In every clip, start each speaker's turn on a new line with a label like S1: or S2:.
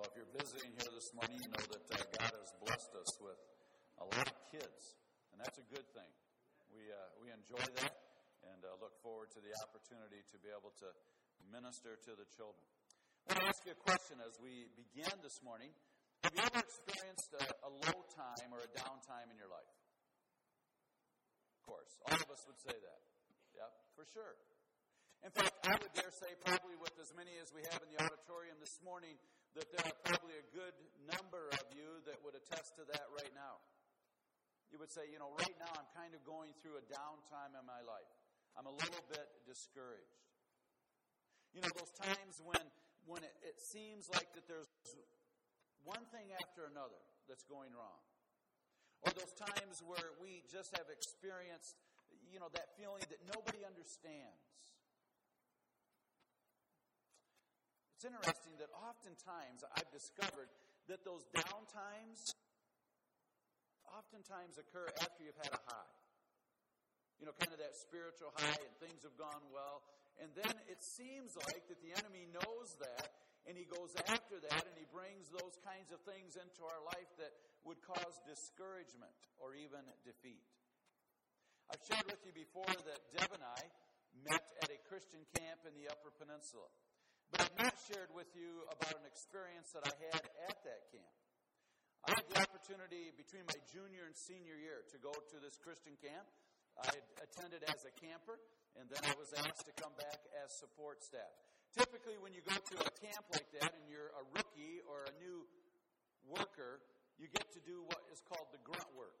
S1: Well, if you're visiting here this morning, you know that uh, God has blessed us with a lot of kids, and that's a good thing. We, uh, we enjoy that and uh, look forward to the opportunity to be able to minister to the children. I want to ask you a question as we begin this morning. Have you ever experienced a, a low time or a downtime in your life? Of course, all of us would say that. Yep, for sure. In fact, I would dare say, probably with as many as we have in the auditorium this morning, that there are probably a good number of you that would attest to that right now. You would say, you know, right now I'm kind of going through a downtime in my life. I'm a little bit discouraged. You know, those times when, when it, it seems like that there's one thing after another that's going wrong. Or those times where we just have experienced, you know, that feeling that nobody understands. It's interesting that oftentimes I've discovered that those down times oftentimes occur after you've had a high. You know, kind of that spiritual high and things have gone well. And then it seems like that the enemy knows that and he goes after that and he brings those kinds of things into our life that would cause discouragement or even defeat. I've shared with you before that Deb and I met at a Christian camp in the Upper Peninsula. But I've not shared with you about an experience that I had at that camp. I had the opportunity between my junior and senior year to go to this Christian camp. I attended as a camper, and then I was asked to come back as support staff. Typically, when you go to a camp like that and you're a rookie or a new worker, you get to do what is called the grunt work.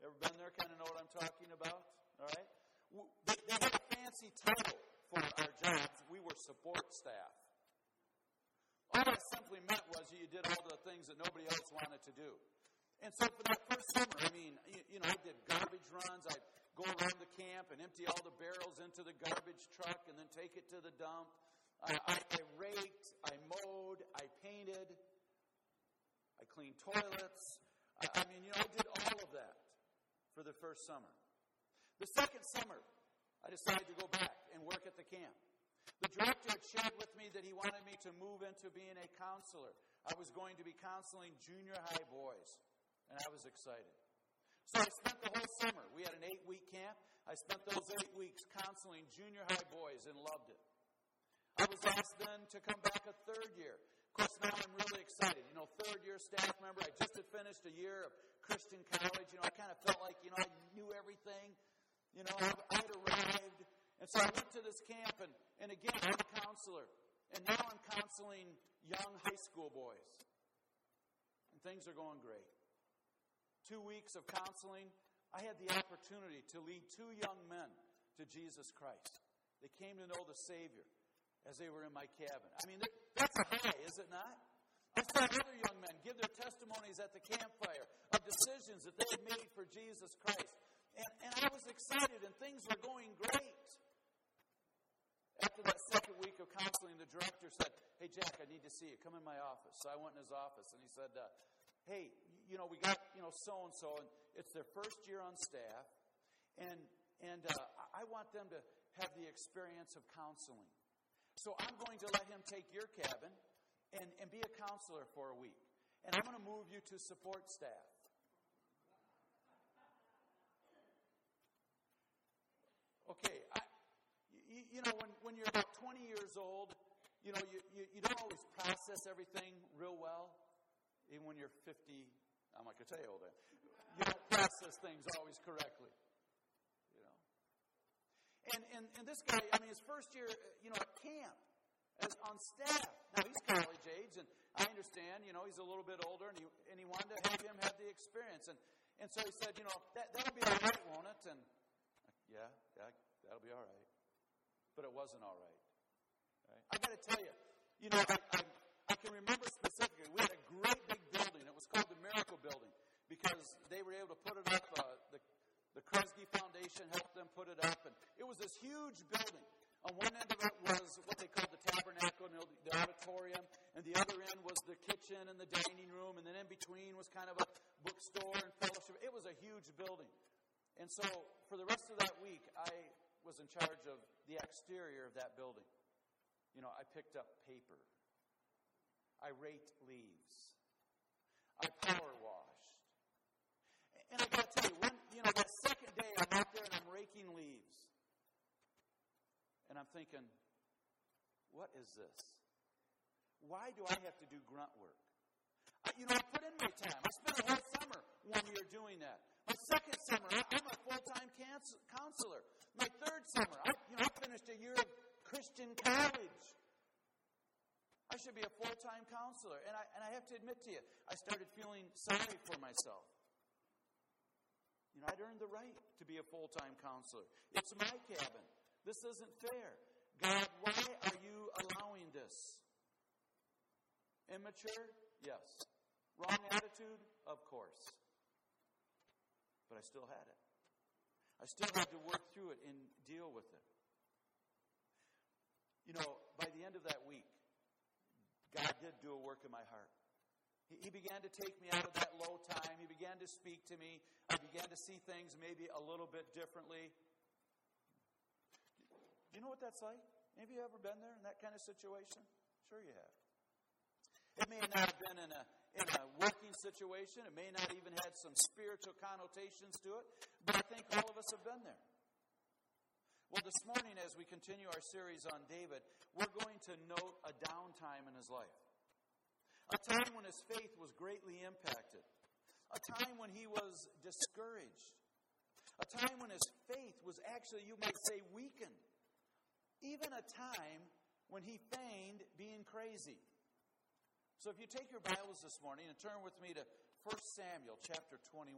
S1: Ever been there? Kind of know what I'm talking about? All right? They, have a fancy title for our jobs, we were support staff. All that simply meant was you did all the things that nobody else wanted to do. And so for that first summer, I mean, you, you know, I did garbage runs. I'd go around the camp and empty all the barrels into the garbage truck and then take it to the dump. I, I, I raked, I mowed, I painted, I cleaned toilets. I, I mean, you know, I did all of that for the first summer. The second summer, I decided to go back and work at the camp. The director had shared with me that he wanted me to move into being a counselor. I was going to be counseling junior high boys, and I was excited. So I spent the whole summer. We had an eight week camp. I spent those eight weeks counseling junior high boys and loved it. I was asked then to come back a third year. Of course, now I'm really excited. You know, third year staff member. I just had finished a year of Christian college. You know, I kind of felt like, you know, I knew everything. You know, I had arrived. And so I went to this camp, and, and again, I'm a counselor. And now I'm counseling young high school boys. And things are going great. Two weeks of counseling, I had the opportunity to lead two young men to Jesus Christ. They came to know the Savior as they were in my cabin. I mean, that's a high, is it not? I saw other young men give their testimonies at the campfire of decisions that they had made for Jesus Christ. And, and I was excited, and things were going great. After that second week of counseling, the director said, Hey, Jack, I need to see you. Come in my office. So I went in his office, and he said, uh, Hey, you know, we got, you know, so and so, and it's their first year on staff, and, and uh, I want them to have the experience of counseling. So I'm going to let him take your cabin and, and be a counselor for a week. And I'm going to move you to support staff. Okay, I, you, you, know, when, when you're about 20 years old, you know, you, you, you don't always process everything real well. Even when you're 50, I'm not going to tell you all that. You don't process things always correctly. You know. And, and, and this guy, I mean, his first year, you know, at camp, as on staff. Now, he's college age, and I understand, you know, he's a little bit older, and he, and he wanted to have him have the experience. And, and so he said, you know, that, that'll be all right, won't it? And yeah, yeah, that'll be all right. But it wasn't all right. right? I got to tell you, you know, I, I, I can remember specifically, we had a great big building. It was called the Miracle Building because they were able to put it up. Uh, the, the Kresge Foundation helped them put it up. And it was this huge building. On one end of it was what they called the tabernacle, and the auditorium, and the other end was the kitchen and the dining room, and then in between was kind of a bookstore and fellowship. It was a huge building. And so for the rest of that week, I was in charge of the exterior of that building. You know, I picked up paper. I raked leaves. I power washed. And I got to tell you, when, you know, that second day I'm out there and I'm raking leaves. And I'm thinking, what is this? Why do I have to do grunt work? I, you know, I put in my time. I spent a whole summer one year doing that. My second summer, I, am a full-time counselor. My third summer, I, you know, I finished a year of Christian college. I should be a full-time counselor. And I, and I have to admit to you, I started feeling sorry for myself. You know, I'd earned the right to be a full-time counselor. It's my cabin. This isn't fair. God, why are you allowing this? Immature? Yes. Wrong attitude? Of course. But I still had it. I still had to work through it and deal with it. You know, by the end of that week, God did do a work in my heart. He, he began to take me out of that low time. He began to speak to me. I began to see things maybe a little bit differently. Do you know what that's like? Have you ever been there in that kind of situation? Sure you have. It may not have been in a, in a working situation. It may not even had some spiritual connotations to it. But I think all of us have been there. Well, this morning, as we continue our series on David, we're going to note a downtime in his life. A time when his faith was greatly impacted. A time when he was discouraged. A time when his faith was actually, you might say, weakened. Even a time when he feigned being crazy. So if you take your Bibles this morning and turn with me to 1 Samuel chapter 21.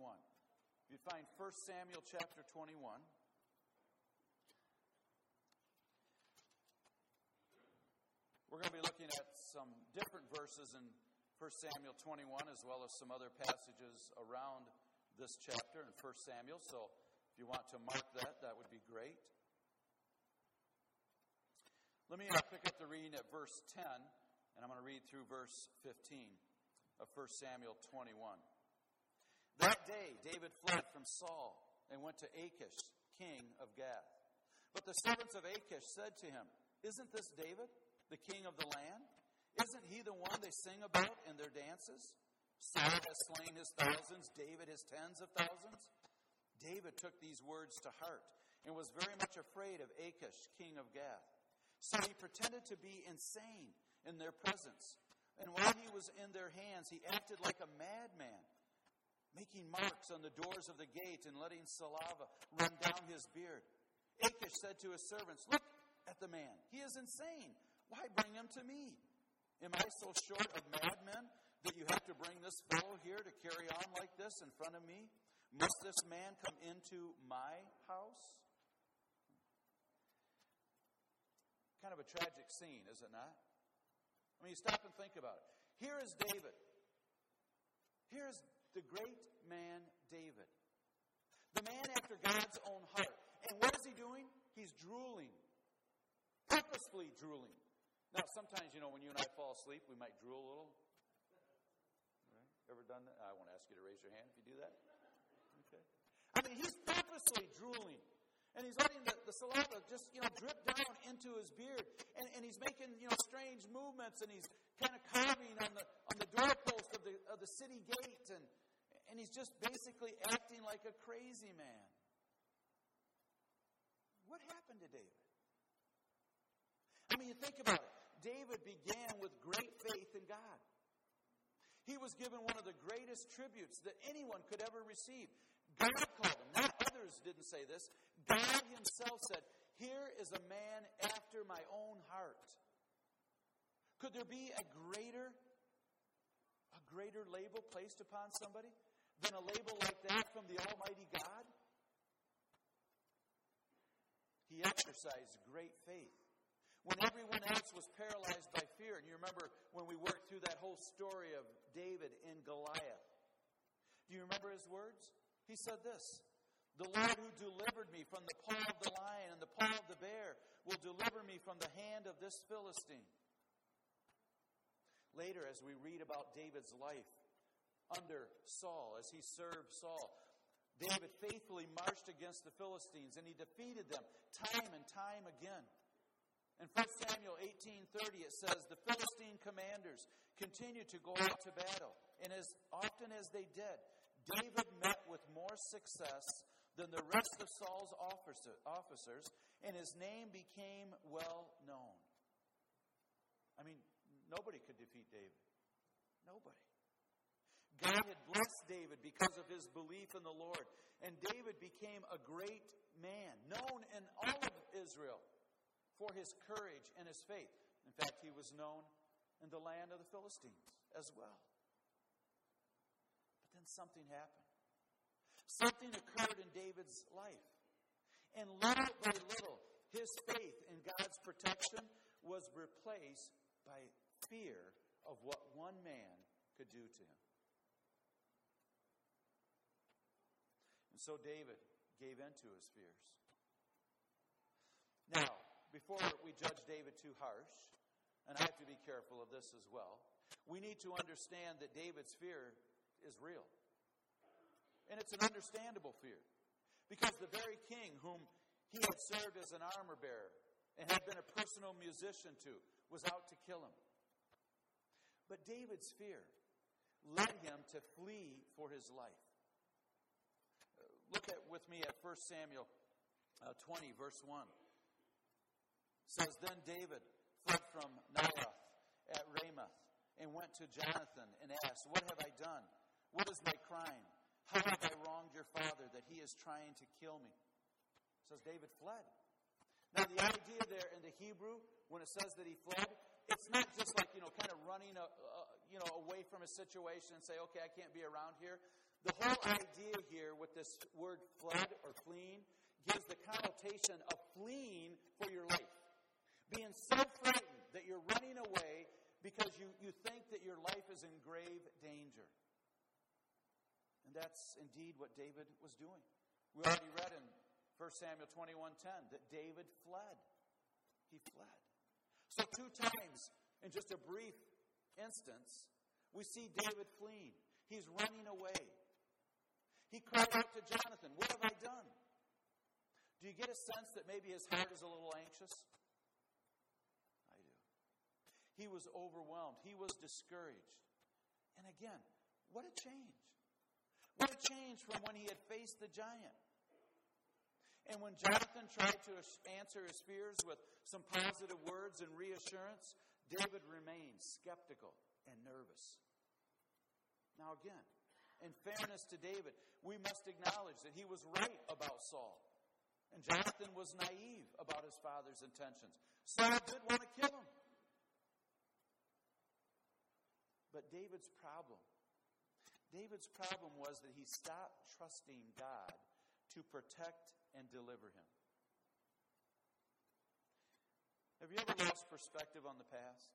S1: You find 1 Samuel chapter 21. We're going to be looking at some different verses in 1 Samuel 21 as well as some other passages around this chapter in 1 Samuel. So if you want to mark that, that would be great. Let me pick up the reading at verse 10 and I'm going to read through verse 15 of 1 Samuel 21. That day, David fled from Saul and went to Achish, king of Gath. But the servants of Achish said to him, Isn't this David, the king of the land? Isn't he the one they sing about in their dances? Saul has slain his thousands, David his tens of thousands. David took these words to heart and was very much afraid of Achish, king of Gath. So he pretended to be insane in their presence. And while he was in their hands, he acted like a madman, making marks on the doors of the gate and letting saliva run down his beard. Achish said to his servants, Look at the man. He is insane. Why bring him to me? Am I so short of madmen that you have to bring this fellow here to carry on like this in front of me? Must this man come into my house? Kind of a tragic scene, is it not? I mean, you stop and think about it. Here is David. Here's the great man David. The man after God's own heart. And what is he doing? He's drooling. Purposefully drooling. Now, sometimes, you know, when you and I fall asleep, we might drool a little. Right? Ever done that? I won't ask you to raise your hand if you do that. Okay. I mean, he's purposely drooling and he's letting the, the saliva just, you know, drip down into his beard. And, and he's making, you know, strange movements, and he's kind of carving on the, on the doorpost of the, of the city gate. And, and he's just basically acting like a crazy man. What happened to David? I mean, you think about it. David began with great faith in God. He was given one of the greatest tributes that anyone could ever receive. God called him, not others didn't say this. God Himself said, Here is a man after my own heart. Could there be a greater, a greater label placed upon somebody than a label like that from the Almighty God? He exercised great faith. When everyone else was paralyzed by fear, and you remember when we worked through that whole story of David in Goliath. Do you remember his words? He said this the Lord who delivered me from the paw of the lion and the paw of the bear will deliver me from the hand of this Philistine. Later, as we read about David's life under Saul, as he served Saul, David faithfully marched against the Philistines and he defeated them time and time again. In 1 Samuel 18:30 it says the Philistine commanders continued to go out to battle. And as often as they did, David met with more success than the rest of Saul's officers, and his name became well known. I mean, nobody could defeat David. Nobody. God had blessed David because of his belief in the Lord, and David became a great man, known in all of Israel for his courage and his faith. In fact, he was known in the land of the Philistines as well. But then something happened. Something occurred in David's life. And little by little, his faith in God's protection was replaced by fear of what one man could do to him. And so David gave in to his fears. Now, before we judge David too harsh, and I have to be careful of this as well, we need to understand that David's fear is real. And it's an understandable fear. Because the very king whom he had served as an armor bearer and had been a personal musician to was out to kill him. But David's fear led him to flee for his life. Uh, look at with me at 1 Samuel uh, 20, verse 1. It says, Then David fled from Naioth at Ramoth and went to Jonathan and asked, What have I done? What is my crime? How have I wronged your father that he is trying to kill me? Says David fled. Now, the idea there in the Hebrew, when it says that he fled, it's not just like, you know, kind of running, a, a, you know, away from a situation and say, okay, I can't be around here. The whole idea here with this word fled or fleeing gives the connotation of fleeing for your life. Being so frightened that you're running away because you, you think that your life is in grave danger. And that's indeed what David was doing. We already read in 1 Samuel 21:10 that David fled. He fled. So, two times in just a brief instance, we see David fleeing. He's running away. He cried out to Jonathan, What have I done? Do you get a sense that maybe his heart is a little anxious? I do. He was overwhelmed, he was discouraged. And again, what a change. What a change from when he had faced the giant. And when Jonathan tried to answer his fears with some positive words and reassurance, David remained skeptical and nervous. Now, again, in fairness to David, we must acknowledge that he was right about Saul. And Jonathan was naive about his father's intentions. Saul did want to kill him. But David's problem, David's problem was that he stopped trusting God to protect and deliver him. Have you ever lost perspective on the past?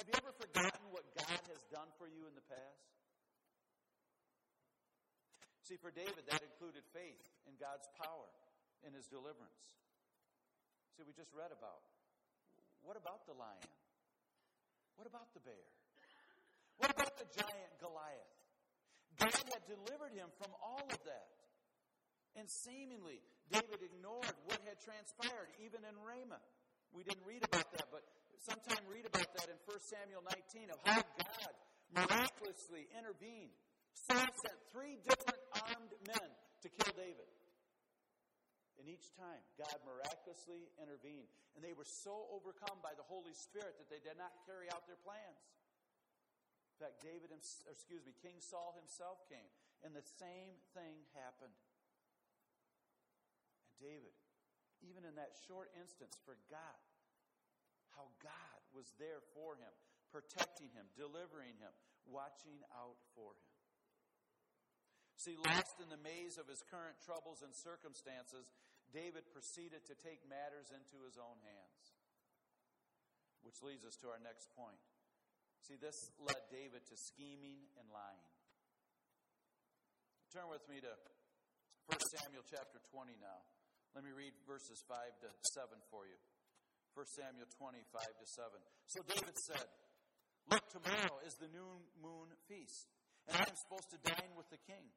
S1: Have you ever forgotten what God has done for you in the past? See, for David, that included faith in God's power in his deliverance. See, we just read about. What about the lion? What about the bear? What about the giant Goliath? God had delivered him from all of that. And seemingly, David ignored what had transpired, even in Ramah. We didn't read about that, but sometime read about that in 1 Samuel 19 of how God miraculously intervened. Saul sent three different armed men to kill David. And each time, God miraculously intervened. And they were so overcome by the Holy Spirit that they did not carry out their plans. In fact, David, excuse me, King Saul himself came, and the same thing happened. And David, even in that short instance, forgot how God was there for him, protecting him, delivering him, watching out for him. See, lost in the maze of his current troubles and circumstances, David proceeded to take matters into his own hands. Which leads us to our next point. See, this led David to scheming and lying. Turn with me to 1 Samuel chapter 20 now. Let me read verses 5 to 7 for you. 1 Samuel 25 to 7. So David said, Look, tomorrow is the new moon feast, and I am supposed to dine with the king.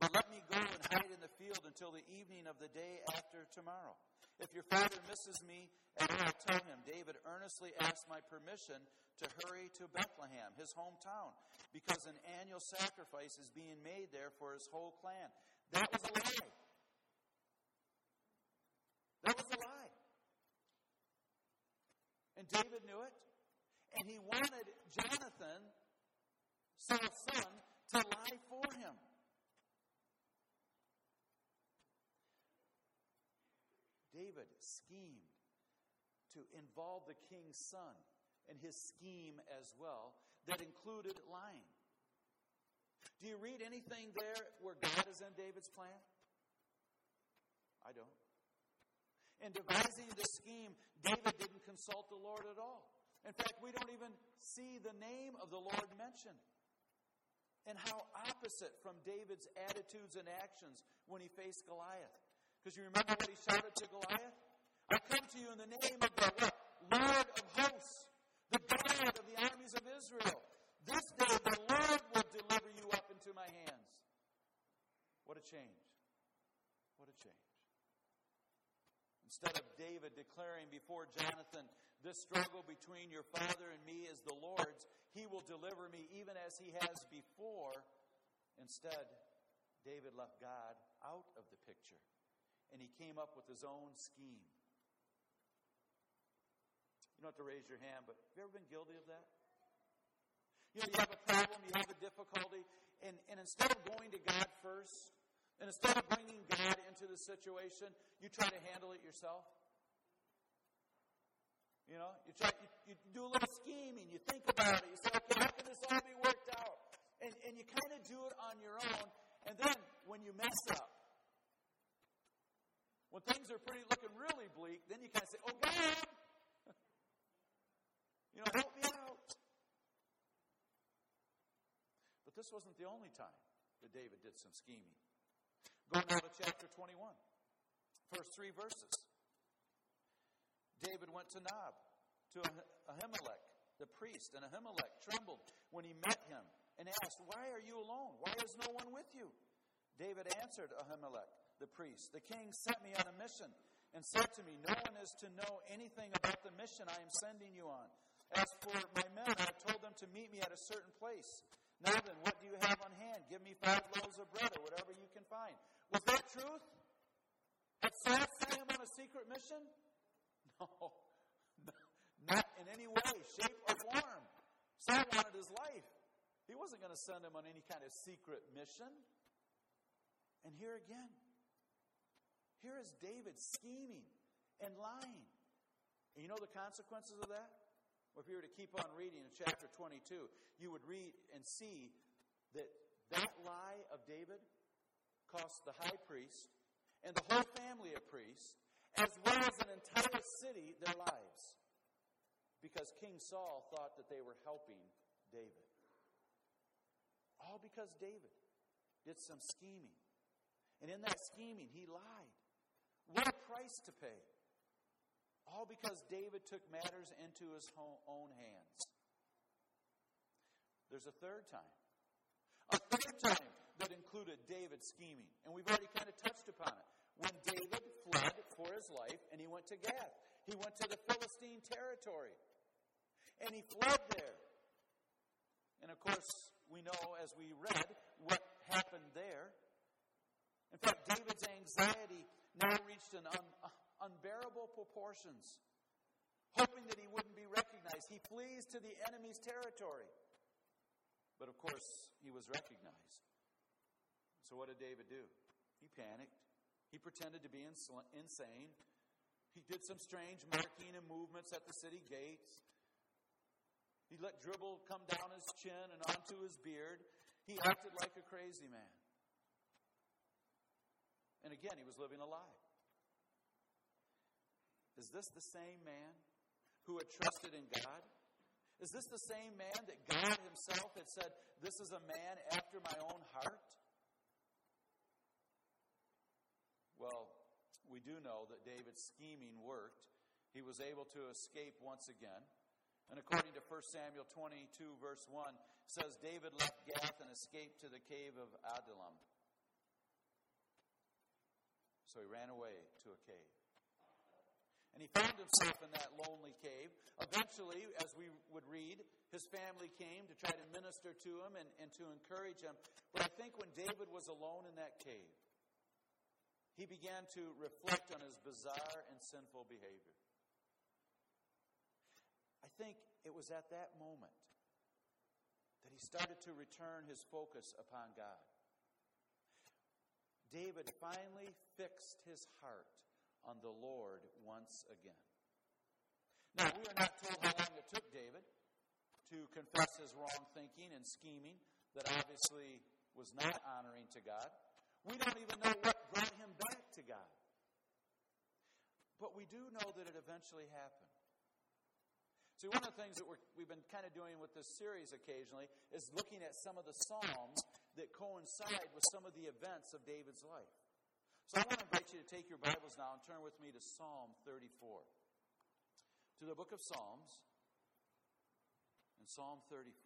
S1: But let me go and hide in the field until the evening of the day after tomorrow. If your father misses me, and I tell him, David earnestly asked my permission to hurry to Bethlehem, his hometown, because an annual sacrifice is being made there for his whole clan. That was a lie. That was a lie. And David knew it. And he wanted Jonathan, Saul's son, to lie for him. David schemed to involve the king's son in his scheme as well that included lying. Do you read anything there where God is in David's plan? I don't. In devising the scheme, David didn't consult the Lord at all. In fact, we don't even see the name of the Lord mentioned. And how opposite from David's attitudes and actions when he faced Goliath. Because you remember what he shouted to Goliath? I come to you in the name of the what? Lord of hosts, the God of the armies of Israel. This day the Lord will deliver you up into my hands. What a change. What a change. Instead of David declaring before Jonathan, this struggle between your father and me is the Lord's, he will deliver me even as he has before. Instead, David left God out of the picture and he came up with his own scheme. You don't have to raise your hand, but have you ever been guilty of that? You know, you have a problem, you have a difficulty, and, and instead of going to God first, and instead of bringing God into the situation, you try to handle it yourself. You know, you try, you, you do a little scheming, you think about it, you say, okay, how can this all be worked out? And, and you kind of do it on your own, and then when you mess up, when things are pretty looking really bleak, then you kind of say, "Oh God, you know, help me out." But this wasn't the only time that David did some scheming. Go now to chapter 21, first three verses. David went to Nob, to Ahimelech, the priest, and Ahimelech trembled when he met him and asked, Why are you alone? Why is no one with you? David answered Ahimelech, the priest. The king sent me on a mission and said to me, No one is to know anything about the mission I am sending you on. As for my men, I told them to meet me at a certain place. Now then, what do you have on hand? Give me five loaves of bread or whatever you can find. Was that truth? Had Saul sent him on a secret mission? No, not in any way, shape, or form. Saul wanted his life. He wasn't going to send him on any kind of secret mission. And here again, here is David scheming and lying. And you know the consequences of that? Well, if you were to keep on reading in chapter 22, you would read and see that that lie of David cost the high priest and the whole family of priests, as well as an entire city, their lives. Because King Saul thought that they were helping David. All because David did some scheming. And in that scheming, he lied. What a price to pay. All because David took matters into his own hands. There's a third time. A third time that included David scheming. And we've already kind of touched upon it. When David fled for his life and he went to Gath, he went to the Philistine territory. And he fled there. And of course, we know as we read what happened there. In fact, David's anxiety now reached an un, uh, unbearable proportions. Hoping that he wouldn't be recognized, he flees to the enemy's territory. But of course, he was recognized. So what did David do? He panicked. He pretended to be insane. He did some strange marking and movements at the city gates. He let dribble come down his chin and onto his beard. He acted like a crazy man. And again, he was living a lie. Is this the same man who had trusted in God? Is this the same man that God Himself had said, This is a man after my own heart? Well, we do know that David's scheming worked. He was able to escape once again. And according to 1 Samuel 22, verse 1, says David left Gath and escaped to the cave of Adullam. So he ran away to a cave. And he found himself in that lonely cave. Eventually, as we would read, his family came to try to minister to him and, and to encourage him. But I think when David was alone in that cave, he began to reflect on his bizarre and sinful behavior. I think it was at that moment that he started to return his focus upon God. David finally fixed his heart on the Lord once again. Now, we are not told how long it took David to confess his wrong thinking and scheming that obviously was not honoring to God. We don't even know what brought him back to God. But we do know that it eventually happened. See, one of the things that we have been kind of doing with this series occasionally is looking at some of the Psalms that coincide with some of the events of David's life. So I want to invite you to take your Bibles now and turn with me to Psalm 34. To the book of Psalms, in Psalm 34.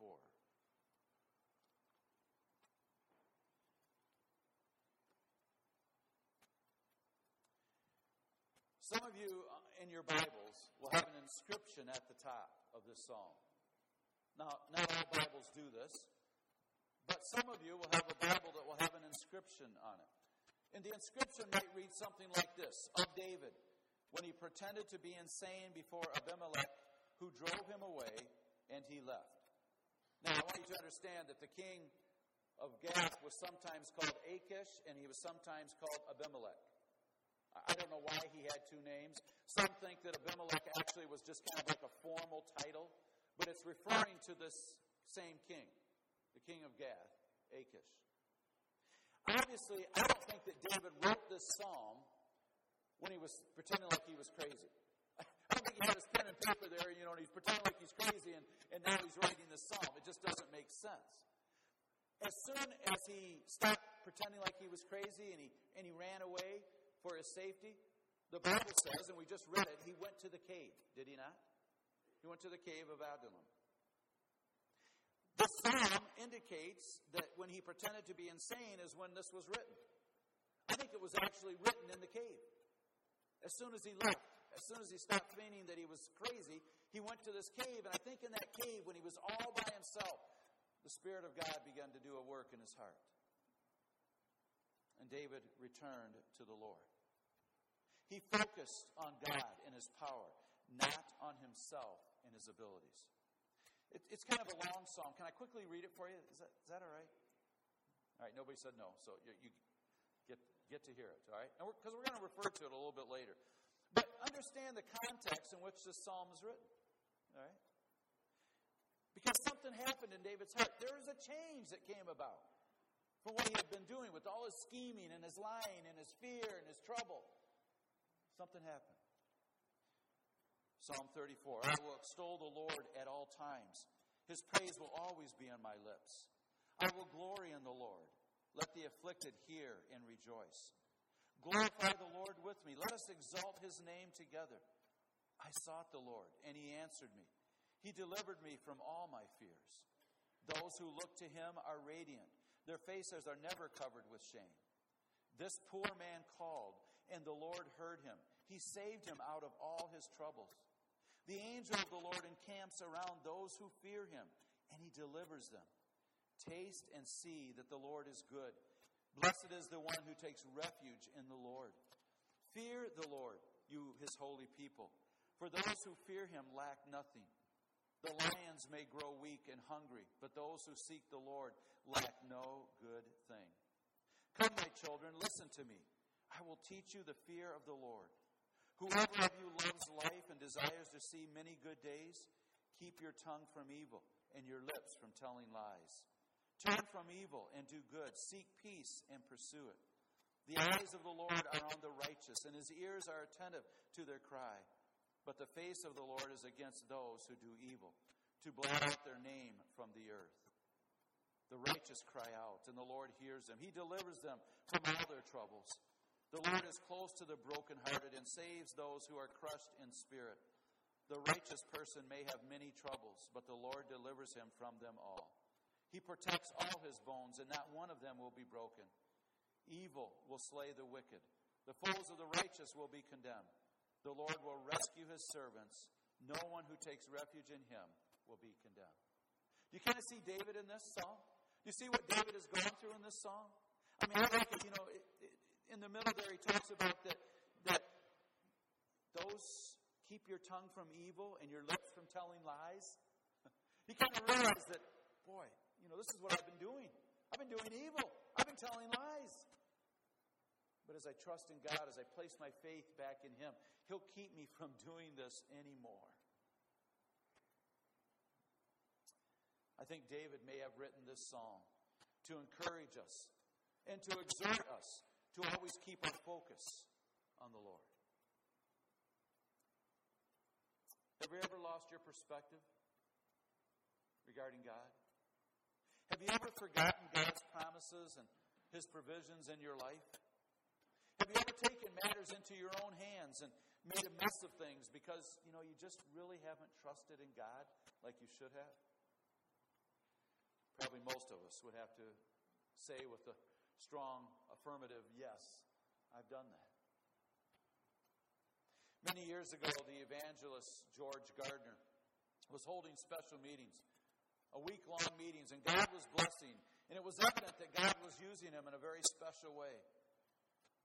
S1: Some of you uh, in your Bibles will have an inscription at the top of this psalm. Now, not all Bibles do this, but some of you will have a Bible that will have an inscription on it. And the inscription might read something like this Of David, when he pretended to be insane before Abimelech, who drove him away, and he left. Now, I want you to understand that the king of Gath was sometimes called Achish, and he was sometimes called Abimelech. I don't know why he had two names. Some think that Abimelech actually was just kind of like a formal title, but it's referring to this same king, the king of Gath, Achish. Obviously, I don't think that David wrote this psalm when he was pretending like he was crazy. I don't think he had his pen and paper there, you know, and he's pretending like he's crazy, and, and now he's writing this psalm. It just doesn't make sense. As soon as he stopped pretending like he was crazy and he, and he ran away for his safety, the Bible says, and we just read it, he went to the cave, did he not? He went to the cave of Adullam. The psalm indicates that when he pretended to be insane is when this was written. I think it was actually written in the cave. As soon as he left, as soon as he stopped feigning that he was crazy, he went to this cave, and I think in that cave, when he was all by himself, the Spirit of God began to do a work in his heart. And David returned to the Lord. He focused on God and his power, not on himself and his abilities. It, it's kind of a long psalm. Can I quickly read it for you? Is that, is that all right? All right, nobody said no, so you, you get, get to hear it, all right? Because we're, we're going to refer to it a little bit later. But understand the context in which this psalm is written, all right? Because something happened in David's heart. There was a change that came about from what he had been doing with all his scheming and his lying and his fear and his trouble. Something happened. Psalm 34 I will extol the Lord at all times. His praise will always be on my lips. I will glory in the Lord. Let the afflicted hear and rejoice. Glorify the Lord with me. Let us exalt his name together. I sought the Lord, and he answered me. He delivered me from all my fears. Those who look to him are radiant, their faces are never covered with shame. This poor man called, and the Lord heard him. He saved him out of all his troubles. The angel of the Lord encamps around those who fear him, and he delivers them. Taste and see that the Lord is good. Blessed is the one who takes refuge in the Lord. Fear the Lord, you his holy people. For those who fear him lack nothing. The lions may grow weak and hungry, but those who seek the Lord lack no good thing. Come, my children, listen to me. I will teach you the fear of the Lord. Whoever of you loves life and desires to see many good days, keep your tongue from evil and your lips from telling lies. Turn from evil and do good. Seek peace and pursue it. The eyes of the Lord are on the righteous, and his ears are attentive to their cry. But the face of the Lord is against those who do evil, to blot out their name from the earth. The righteous cry out, and the Lord hears them. He delivers them from all their troubles. The Lord is close to the brokenhearted and saves those who are crushed in spirit. The righteous person may have many troubles, but the Lord delivers him from them all. He protects all his bones, and not one of them will be broken. Evil will slay the wicked. The foes of the righteous will be condemned. The Lord will rescue his servants. No one who takes refuge in him will be condemned. Do you kind of see David in this song? Do you see what David has gone through in this song? I mean, I like it, you know, in the middle there he talks about that, that those keep your tongue from evil and your lips from telling lies. he kind of realized that, boy, you know, this is what I've been doing. I've been doing evil. I've been telling lies. But as I trust in God, as I place my faith back in Him, He'll keep me from doing this anymore. I think David may have written this song to encourage us and to exhort us to always keep our focus on the Lord. Have you ever lost your perspective regarding God? Have you ever forgotten God's promises and His provisions in your life? Have you ever taken matters into your own hands and made a mess of things because, you know, you just really haven't trusted in God like you should have? Probably most of us would have to say with a strong affirmative, yes, I've done that. Many years ago, the evangelist George Gardner was holding special meetings, a week long meetings, and God was blessing. And it was evident that God was using him in a very special way.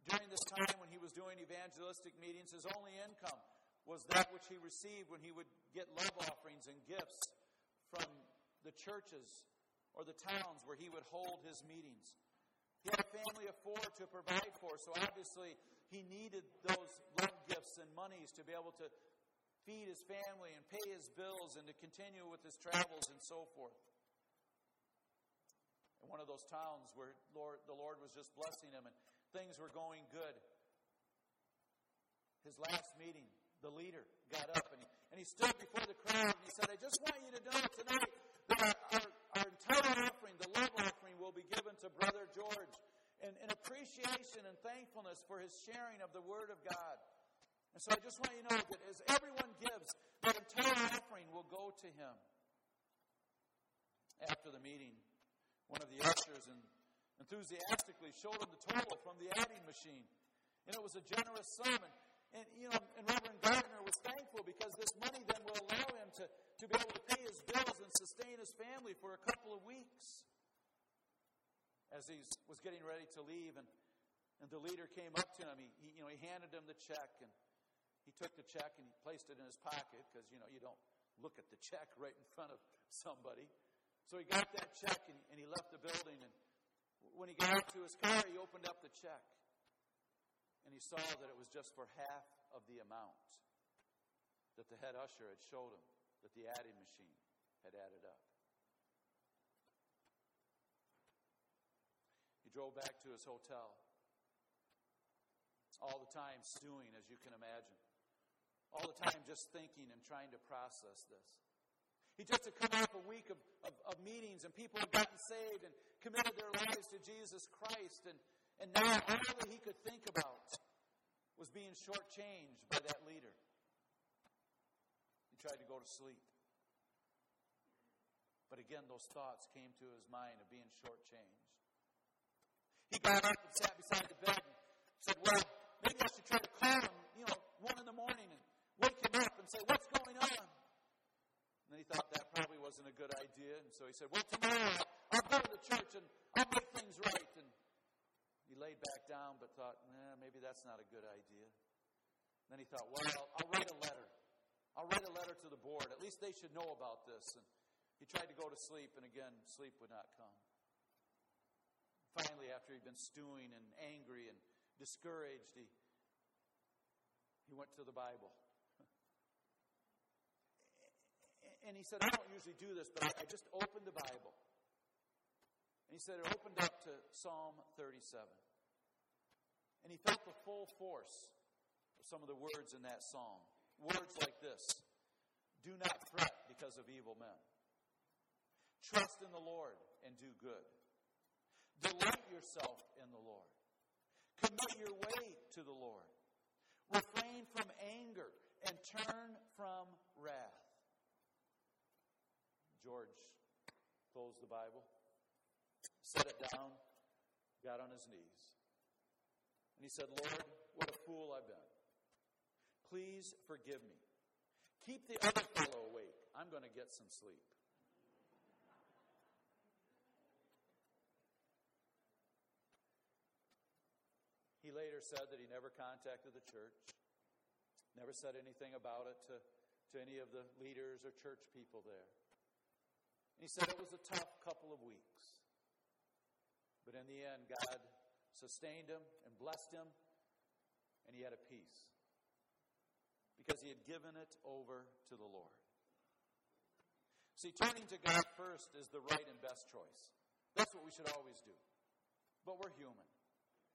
S1: During this time when he was doing evangelistic meetings, his only income was that which he received when he would get love offerings and gifts from the churches or the towns where he would hold his meetings. He had a family of four to provide for, so obviously he needed those love gifts and monies to be able to feed his family and pay his bills and to continue with his travels and so forth. In one of those towns where Lord, the Lord was just blessing him and things were going good, his last meeting, the leader got up and he, and he stood before the crowd and he said, I just want you to know tonight that our, our our entire offering, the love offering, will be given to Brother George in, in appreciation and thankfulness for his sharing of the Word of God. And so I just want you to know that as everyone gives, that entire offering will go to him. After the meeting, one of the ushers enthusiastically showed him the total from the adding machine. And it was a generous sum. And and, you know, and Reverend Gardner was thankful because this money then will allow him to, to be able to pay his bills and sustain his family for a couple of weeks. As he was getting ready to leave, and, and the leader came up to him, he, he, you know, he handed him the check, and he took the check and he placed it in his pocket because, you know, you don't look at the check right in front of somebody. So he got that check and, and he left the building. And when he got to his car, he opened up the check and he saw that it was just for half of the amount that the head usher had showed him that the adding machine had added up. He drove back to his hotel, all the time stewing, as you can imagine, all the time just thinking and trying to process this. He just had come off a week of, of, of meetings, and people had gotten saved and committed their lives to Jesus Christ, and and now all that he could think about was being shortchanged by that leader. He tried to go to sleep. But again, those thoughts came to his mind of being shortchanged. He got up and sat beside the bed and said, Well, maybe I should try to call him, you know, one in the morning and wake him up and say, What's going on? And then he thought that probably wasn't a good idea. And so he said, Well, tomorrow I'll go to the church and I'll make things right. And laid back down but thought, nah, maybe that's not a good idea. Then he thought, well, I'll write a letter. I'll write a letter to the board. At least they should know about this. And he tried to go to sleep, and again, sleep would not come. Finally, after he'd been stewing and angry and discouraged, he, he went to the Bible. and he said, I don't usually do this, but I, I just opened the Bible. And he said it opened up to Psalm 37. And he felt the full force of some of the words in that song. Words like this Do not fret because of evil men. Trust in the Lord and do good. Delight yourself in the Lord. Commit your way to the Lord. Refrain from anger and turn from wrath. George closed the Bible set it down, got on his knees. And he said, Lord, what a fool I've been Please forgive me. Keep the other fellow awake. I'm going to get some sleep. He later said that he never contacted the church, never said anything about it to, to any of the leaders or church people there. he said it was a tough couple of weeks. But in the end, God sustained him and blessed him, and he had a peace because he had given it over to the Lord. See, turning to God first is the right and best choice. That's what we should always do. But we're human.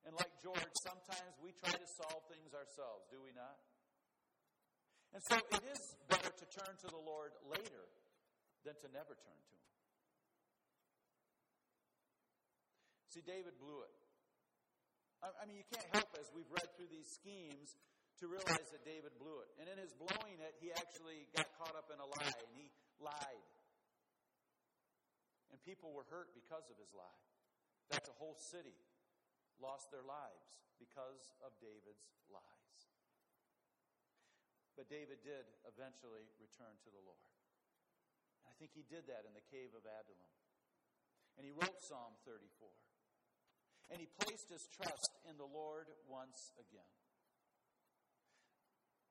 S1: And like George, sometimes we try to solve things ourselves, do we not? And so it is better to turn to the Lord later than to never turn to Him. See, David blew it. I mean, you can't help as we've read through these schemes to realize that David blew it. And in his blowing it, he actually got caught up in a lie and he lied. And people were hurt because of his lie. That's a whole city lost their lives because of David's lies. But David did eventually return to the Lord. And I think he did that in the cave of Adullam. And he wrote Psalm 34. And he placed his trust in the Lord once again.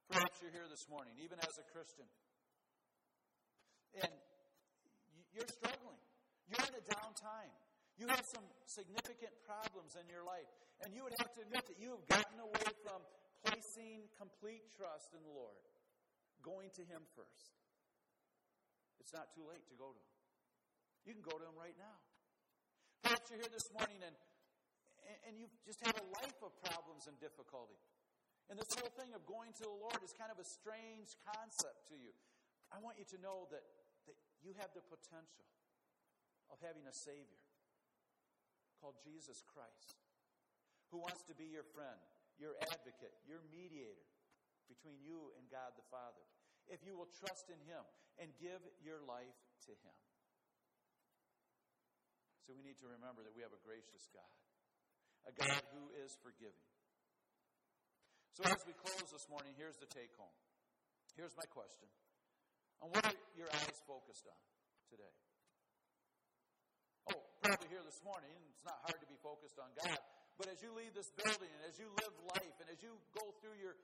S1: Perhaps you're here this morning, even as a Christian, and you're struggling. You're in a down time. You have some significant problems in your life. And you would have to admit that you have gotten away from placing complete trust in the Lord, going to Him first. It's not too late to go to Him. You can go to Him right now. Perhaps you're here this morning and, and you just have a life of problems and difficulty. And this whole thing of going to the Lord is kind of a strange concept to you. I want you to know that, that you have the potential of having a Savior called Jesus Christ, who wants to be your friend, your advocate, your mediator between you and God the Father. If you will trust in Him and give your life to Him. So we need to remember that we have a gracious God, a God who is forgiving. So as we close this morning, here's the take home. Here's my question. On what are your eyes focused on today? Oh, probably here this morning, it's not hard to be focused on God. But as you leave this building and as you live life and as you go through your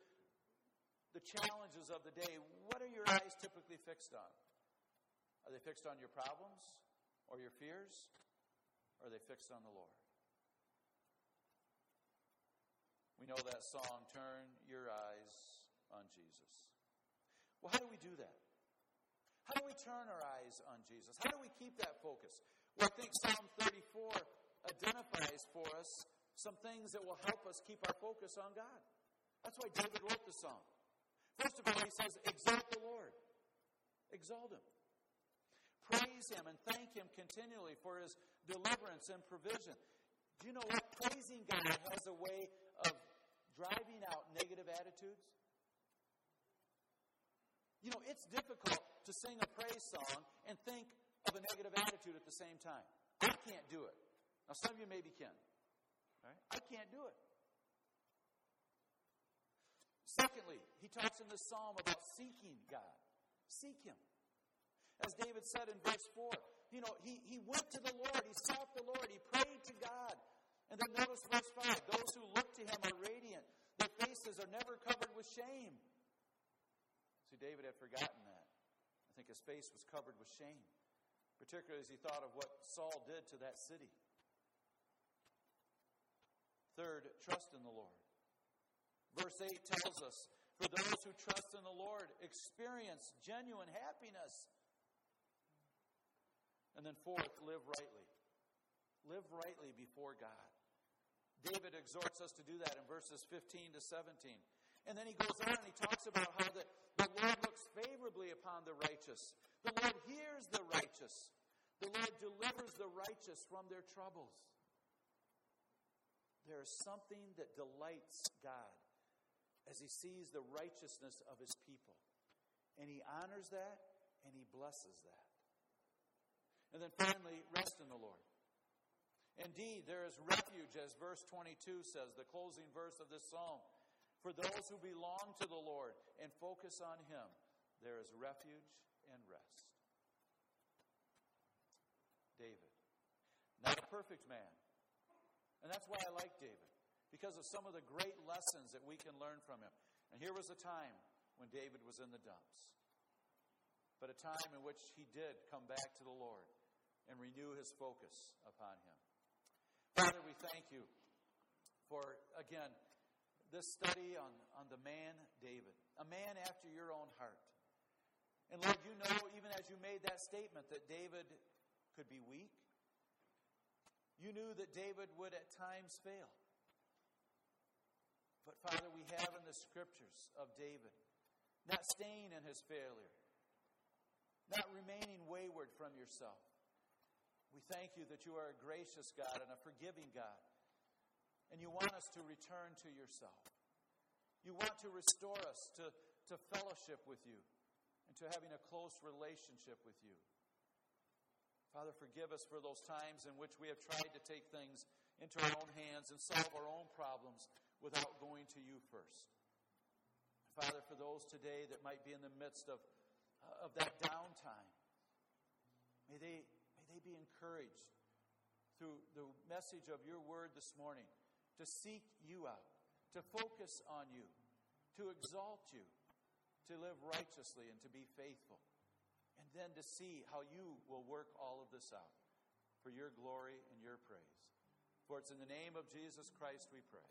S1: the challenges of the day, what are your eyes typically fixed on? Are they fixed on your problems or your fears? Or are they fixed on the Lord? We know that song, Turn Your Eyes on Jesus. Well, how do we do that? How do we turn our eyes on Jesus? How do we keep that focus? Well, I think Psalm 34 identifies for us some things that will help us keep our focus on God. That's why David wrote the song. First of all, he says, Exalt the Lord. Exalt him. Praise him and thank him continually for his deliverance and provision. Do you know what? Praising God has a way of driving out negative attitudes. You know, it's difficult to sing a praise song and think of a negative attitude at the same time. I can't do it. Now, some of you maybe can. Right? I can't do it. Secondly, he talks in the psalm about seeking God. Seek Him. As David said in verse 4, you know, he, he went to the Lord, he sought the Lord, he prayed to God. And then notice verse 5 those who look to him are radiant, their faces are never covered with shame. See, David had forgotten that. I think his face was covered with shame particularly as he thought of what Saul did to that city. Third, trust in the Lord. Verse 8 tells us For those who trust in the Lord experience genuine happiness. And then, fourth, live rightly. Live rightly before God. David exhorts us to do that in verses 15 to 17. And then he goes on and he talks about how the, the Lord looks favorably upon the righteous the Lord hears the righteous. The Lord delivers the righteous from their troubles. There is something that delights God as he sees the righteousness of his people. And he honors that and he blesses that. And then finally, rest in the Lord. Indeed, there is refuge, as verse 22 says, the closing verse of this psalm. For those who belong to the Lord and focus on Him, there is refuge and rest. David. Not a perfect man. And that's why I like David, because of some of the great lessons that we can learn from him. And here was a time when David was in the dumps, but a time in which he did come back to the Lord and renew his focus upon him. Father, we thank you for, again, this study on, on the man David, a man after your own heart. And Lord, you know, even as you made that statement, that David could be weak. You knew that David would at times fail. But Father, we have in the scriptures of David not staying in his failure, not remaining wayward from yourself. We thank you that you are a gracious God and a forgiving God and you want us to return to yourself. You want to restore us to, to fellowship with you and to having a close relationship with you. Father, forgive us for those times in which we have tried to take things into our own hands and solve our own problems without going to you first. Father, for those today that might be in the midst of, of that downtime, may they, they be encouraged through the message of your word this morning to seek you out, to focus on you, to exalt you, to live righteously and to be faithful, and then to see how you will work all of this out for your glory and your praise. For it's in the name of Jesus Christ we pray.